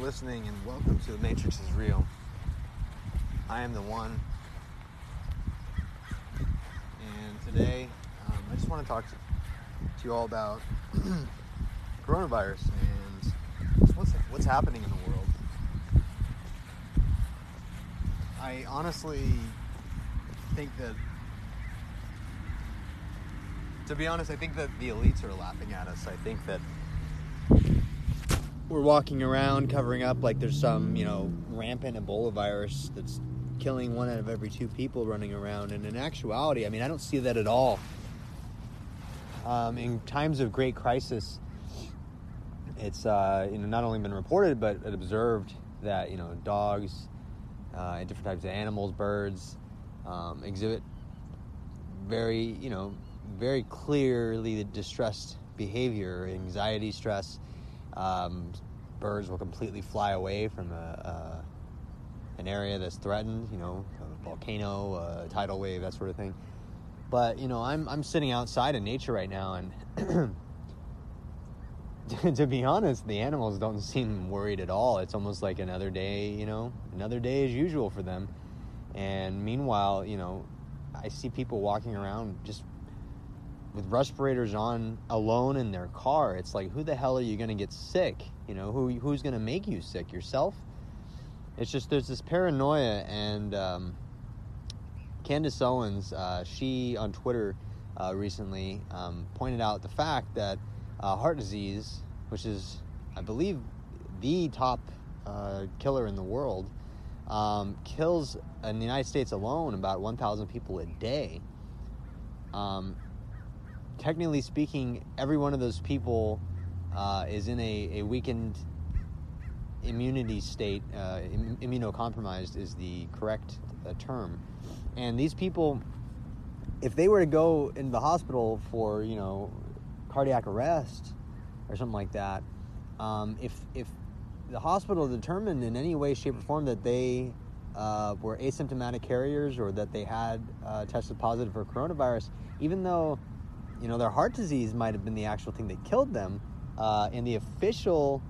listening, and welcome to The Matrix is Real. I am the one. And today, um, I just want to talk to, to you all about coronavirus and what's, what's happening in the world. I honestly think that, to be honest, I think that the elites are laughing at us. I think that we're walking around covering up like there's some, you know, rampant Ebola virus that's killing one out of every two people running around. And in actuality, I mean, I don't see that at all. Um, in times of great crisis, it's uh, you know not only been reported but observed that you know dogs uh, and different types of animals, birds, um, exhibit very you know very clearly distressed behavior, anxiety, stress um, birds will completely fly away from a, a, an area that's threatened, you know, a volcano, a tidal wave, that sort of thing. But you know, I'm I'm sitting outside in nature right now, and to be honest, the animals don't seem worried at all. It's almost like another day, you know, another day as usual for them. And meanwhile, you know, I see people walking around just with respirators on alone in their car, it's like, who the hell are you going to get sick? You know, who who's going to make you sick? Yourself? It's just there's this paranoia, and um, Candace Owens, uh, she on Twitter uh, recently um, pointed out the fact that uh, heart disease, which is, I believe, the top uh, killer in the world, um, kills in the United States alone about 1,000 people a day. Um, technically speaking, every one of those people uh, is in a, a, weakened immunity state. Uh, Im- immunocompromised is the correct uh, term. And these people, if they were to go in the hospital for, you know, cardiac arrest or something like that, um, if, if the hospital determined in any way, shape, or form that they uh, were asymptomatic carriers or that they had uh, tested positive for coronavirus, even though you know, their heart disease might have been the actual thing that killed them. Uh, in the official,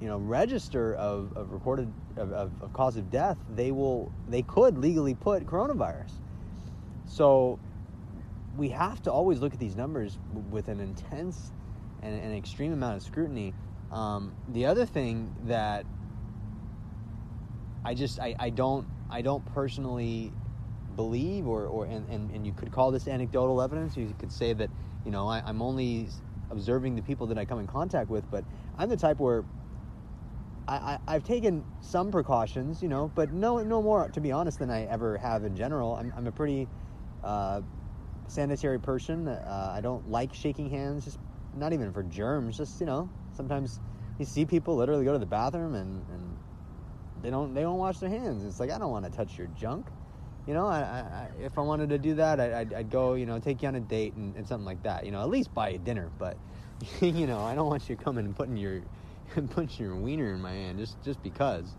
you know, register of, of recorded of, of, of, cause of death, they will they could legally put coronavirus. So we have to always look at these numbers with an intense and an extreme amount of scrutiny. Um, the other thing that I just I, I don't I don't personally believe or, or and, and, and you could call this anecdotal evidence you could say that you know I, i'm only observing the people that i come in contact with but i'm the type where I, I, have taken some precautions, you know, but no, no more, to be honest, than I ever have in general. I'm, I'm a pretty uh, sanitary person. Uh, I don't like shaking hands, just not even for germs. Just you know, sometimes you see people literally go to the bathroom and, and they don't they don't wash their hands. It's like I don't want to touch your junk you know, I, I, if I wanted to do that, I, would I'd go, you know, take you on a date and, and, something like that. You know, at least buy a dinner. But, you know, I don't want you coming and putting your putting your wiener in my hand just just because.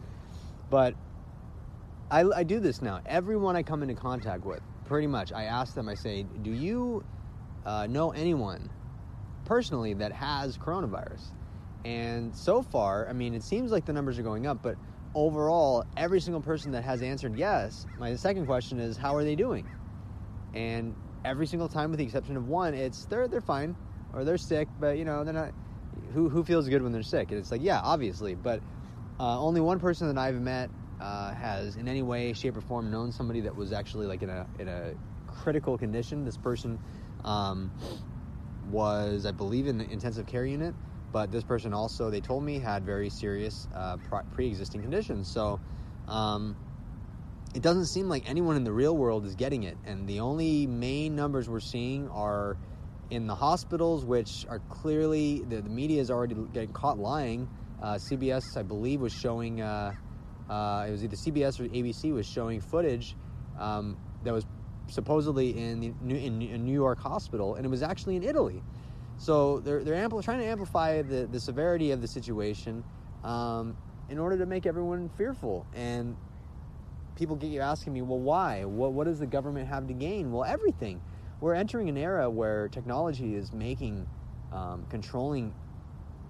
But I, I do this now. Everyone I come into contact with, pretty much, I ask them. I say, "Do you uh, know anyone personally that has coronavirus?" And so far, I mean, it seems like the numbers are going up, but overall, every single person that has answered yes, my second question is, how are they doing? And every single time, with the exception of one, it's they're they're fine or they're sick, but you know they're not. Who who feels good when they're sick? And it's like yeah, obviously, but uh, only one person that I've met uh, has in any way, shape, or form known somebody that was actually like in a in a critical condition. This person um, was, I believe, in the intensive care unit but this person also, they told me, had very serious uh, pre existing conditions. So um, it doesn't seem like anyone in the real world is getting it. And the only main numbers we're seeing are in the hospitals, which are clearly, the, the media is already getting caught lying. Uh, CBS, I believe, was showing, uh, uh, it was either CBS or ABC was showing footage um, that was supposedly in, the, in New York hospital, and it was actually in Italy. So they're they're ampl- trying to amplify the, the severity of the situation um, in order to make everyone fearful. And people get you asking me, well, why? What what does the government have to gain? Well, everything. We're entering an era where technology is making um, controlling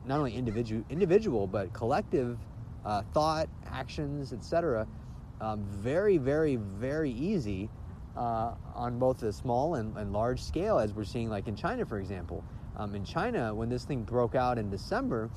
not only individual individual but collective uh, thought, actions, etc. Um, very, very, very easy uh, on both the small and, and, large scale, as we're seeing, like in China, for example. Um, in China, when this thing broke out in December,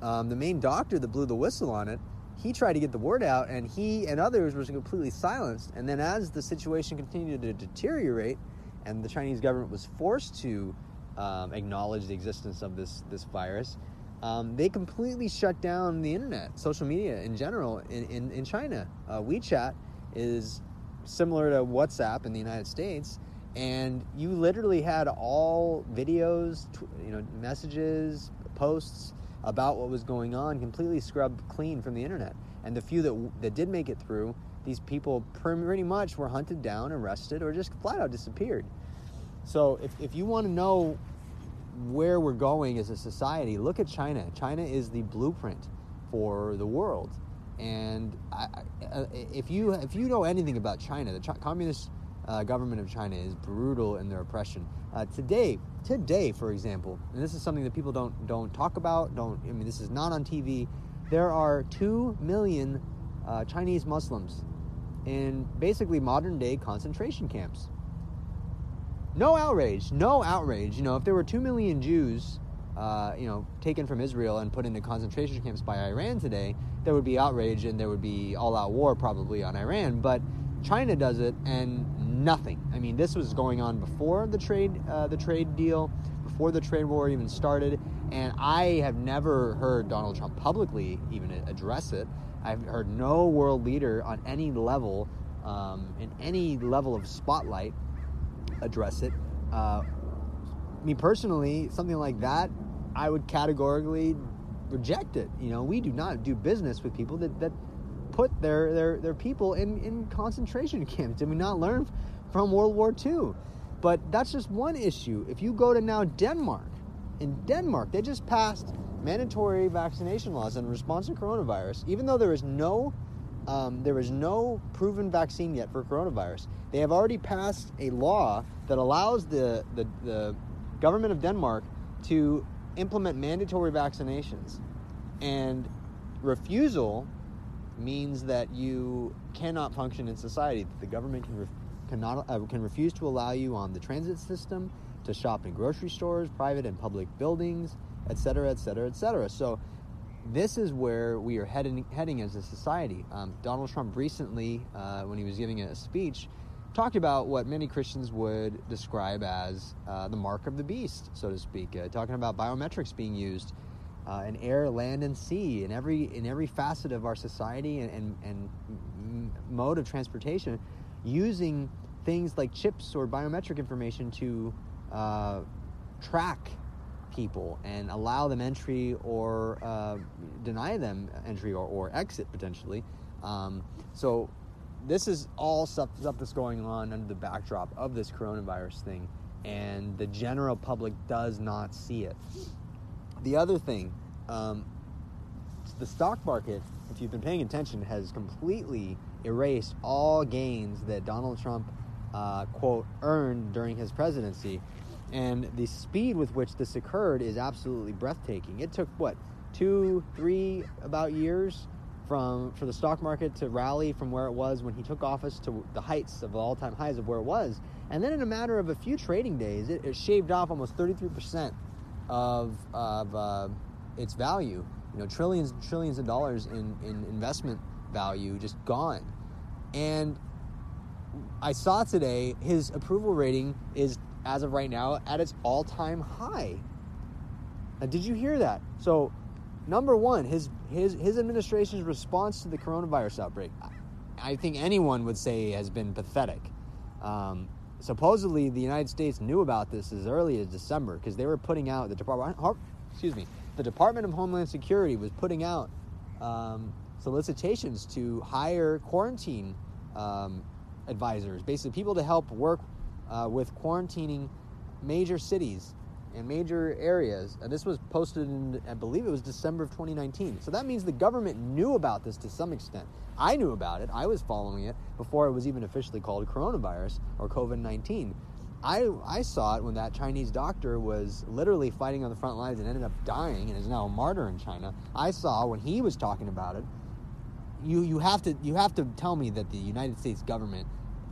um, the main doctor that blew the whistle on it, he tried to get the word out, and he and others were completely silenced. And then, as the situation continued to deteriorate, and the Chinese government was forced to um, acknowledge the existence of this this virus, um, they completely shut down the internet, social media in general in, in, in China. Uh, WeChat is similar to WhatsApp in the United States, and you literally had all videos, you know, messages, posts about what was going on completely scrubbed clean from the internet. And the few that that did make it through, these people pretty much were hunted down, arrested, or just flat out disappeared. So if, if you want to know where we're going as a society, look at China. China is the blueprint for the world. And I, uh, if you if you know anything about China, the Ch- communist uh, government of China is brutal in their oppression. Uh, today, today, for example, and this is something that people don't don't talk about. Don't I mean this is not on TV. There are two million uh, Chinese Muslims in basically modern day concentration camps no outrage, no outrage. You know, if there were two million Jews, uh, you know, taken from Israel and put into concentration camps by Iran today, there would be outrage and there would be all-out war probably on Iran. But China does it and nothing. I mean, this was going on before the trade uh, the trade deal, before the trade war even started, and I have never heard Donald Trump publicly even address it. I've heard no world leader on any level, um, in any level of spotlight, address it. Uh, me personally, something like that, I would categorically reject it. You know, we do not do business with people that, that put their, their, their people in, in concentration camps. Did we not learn from World War II? But that's just one issue. If you go to now Denmark, in Denmark, they just passed mandatory vaccination laws in response to coronavirus, even though there is no um, there is no proven vaccine yet for coronavirus. They have already passed a law that allows the, the, the government of Denmark to implement mandatory vaccinations. And refusal means that you cannot function in society. The government can, cannot, uh, can refuse to allow you on the transit system, to shop in grocery stores, private and public buildings, etc., etc., etc. So this is where we are heading, heading as a society. Um, Donald Trump recently, uh, when he was giving a speech, talked about what many Christians would describe as uh, the mark of the beast, so to speak, uh, talking about biometrics being used uh, in air, land, and sea, in every in every facet of our society and, and, and mode of transportation, using things like chips or biometric information to uh, track people and allow them entry or uh, deny them entry or, or exit potentially. Um, so this is all stuff, stuff that's going on under the backdrop of this coronavirus thing, and the general public does not see it. The other thing, um, the stock market, if you've been paying attention, has completely erased all gains that Donald Trump, uh, quote, earned during his presidency. And the speed with which this occurred is absolutely breathtaking. It took, what, two, three about years from for the stock market to rally from where it was when he took office to the heights of all-time highs of where it was and then in a matter of a few trading days it, it shaved off almost 33% of, of uh, its value. You know trillions trillions of dollars in, in investment value just gone. And i saw today his approval rating is as of right now at its all-time high. Now, did you hear that? So number one, his his his administration's response to the coronavirus outbreak, I think anyone would say has been pathetic. Um, supposedly, the United States knew about this as early as December because they were putting out the department. Excuse me, the Department of Homeland Security was putting out um, solicitations to hire quarantine um, advisors, basically people to help work uh, with quarantining major cities in major areas. And this was posted in, I believe it was December of 2019. So that means the government knew about this to some extent. I knew about it. I was following it before it was even officially called coronavirus or COVID 19. I I saw it when that Chinese doctor was literally fighting on the front lines and ended up dying and is now a martyr in China. I saw when he was talking about it. You you have to you have to tell me that the United States government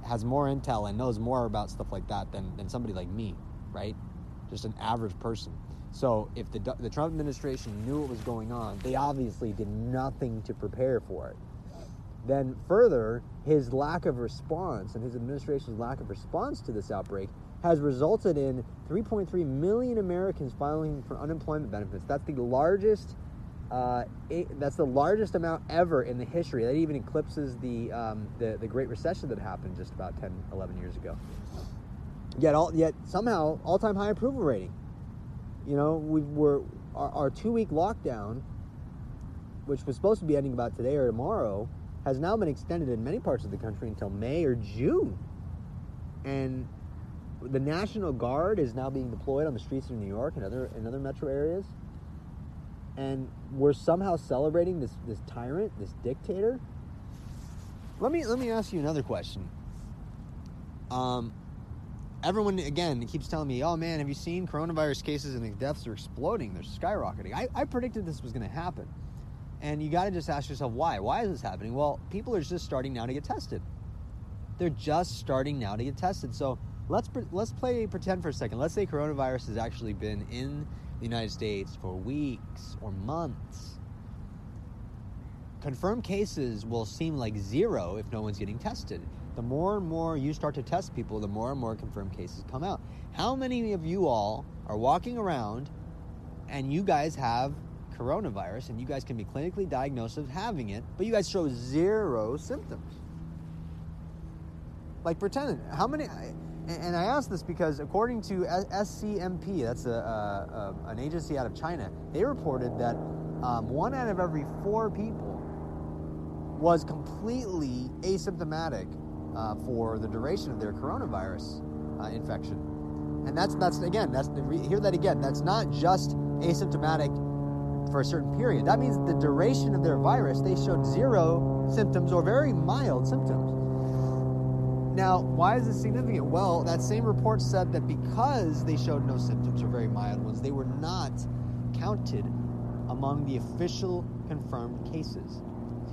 has more intel and knows more about stuff like that than, than somebody like me, right? Just an average person. So if the the Trump administration knew what was going on, they obviously did nothing to prepare for it. Then further, his lack of response and his administration's lack of response to this outbreak has resulted in 3.3 million Americans filing for unemployment benefits. That's the largest. Uh, it, that's the largest amount ever in the history. That even eclipses the, um, the the Great Recession that happened just about 10, 11 years ago. Yet, all, yet somehow all-time high approval rating. You know, we were our, our two-week lockdown, which was supposed to be ending about today or tomorrow, has now been extended in many parts of the country until May or June. And the National Guard is now being deployed on the streets of New York and other and other metro areas. And we're somehow celebrating this this tyrant, this dictator. Let me let me ask you another question. Um, everyone again keeps telling me, "Oh man, have you seen coronavirus cases and the deaths are exploding? They're skyrocketing." I, I predicted this was going to happen. And you got to just ask yourself why. Why is this happening? Well, people are just starting now to get tested. They're just starting now to get tested. So let's let's play pretend for a second. Let's say coronavirus has actually been in the United States for weeks or months. Confirmed cases will seem like zero if no one's getting tested. The more and more you start to test people, the more and more confirmed cases come out. How many of you all are walking around and you guys have coronavirus and you guys can be clinically diagnosed as having it, but you guys show zero symptoms. Like pretend, how many? And I ask this because according to SCMP, that's a, a, a, an agency out of China, they reported that um, one out of every four people was completely asymptomatic uh, for the duration of their coronavirus uh, infection. And that's that's again, that's hear that again. That's not just asymptomatic for a certain period. That means the duration of their virus, they showed zero symptoms or very mild symptoms. Now, why is this significant? Well, that same report said that because they showed no symptoms or very mild ones, they were not counted among the official confirmed cases.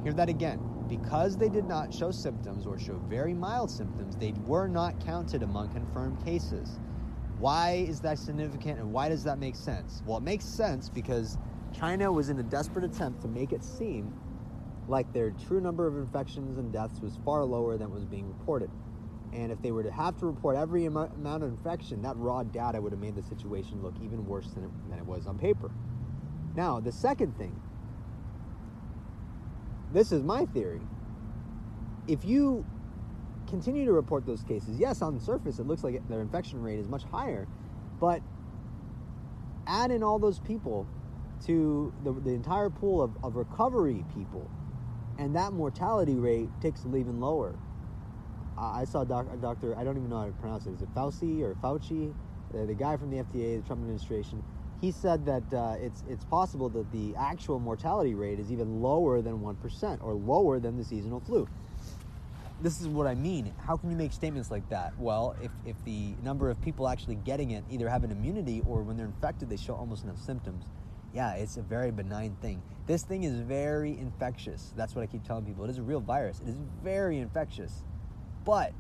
Hear that again. Because they did not show symptoms or show very mild symptoms, they were not counted among confirmed cases. Why is that significant and why does that make sense? Well, it makes sense because China was in a desperate attempt to make it seem like their true number of infections and deaths was far lower than was being reported. And if they were to have to report every amount of infection, that raw data would have made the situation look even worse than it, than it was on paper. Now, the second thing this is my theory. If you continue to report those cases, yes, on the surface it looks like their infection rate is much higher, but add in all those people to the, the entire pool of, of recovery people, and that mortality rate ticks even lower. Uh, I saw doc, doctor, I don't even know how to pronounce it. Is it Fauci or Fauci? The, the guy from the FDA, the Trump administration. He said that uh, it's it's possible that the actual mortality rate is even lower than one percent, or lower than the seasonal flu. This is what I mean. How can you make statements like that? Well, if, if the number of people actually getting it either have an immunity or when they're infected, they show almost no symptoms yeah, it's a very benign thing. This thing is very infectious. That's what I keep telling people. It is a real virus. It is very infectious. But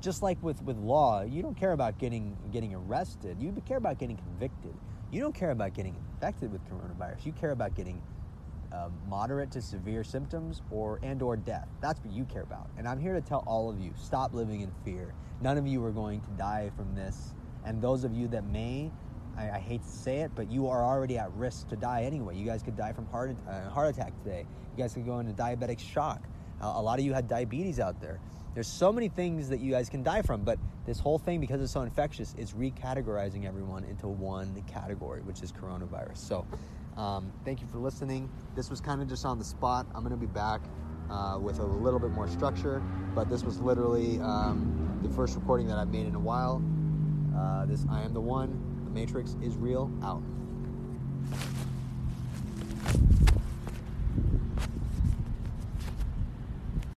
just like with, with law, you don't care about getting getting arrested. You care about getting convicted. You don't care about getting infected with coronavirus. You care about getting uh, moderate to severe symptoms or and or death. That's what you care about. And I'm here to tell all of you: stop living in fear. None of you are going to die from this. And those of you that may, I, I, hate to say it, but you are already at risk to die anyway. You guys could die from heart uh, heart attack today. You guys could go into diabetic shock. A lot of you had diabetes out there. There's so many things that you guys can die from, but this whole thing, because it's so infectious, is recategorizing everyone into one category, which is coronavirus. So, um, thank you for listening. This was kind of just on the spot. I'm going to be back uh, with a little bit more structure, but this was literally um, the first recording that I've made in a while. Uh, this I am the one. The Matrix is real. Out.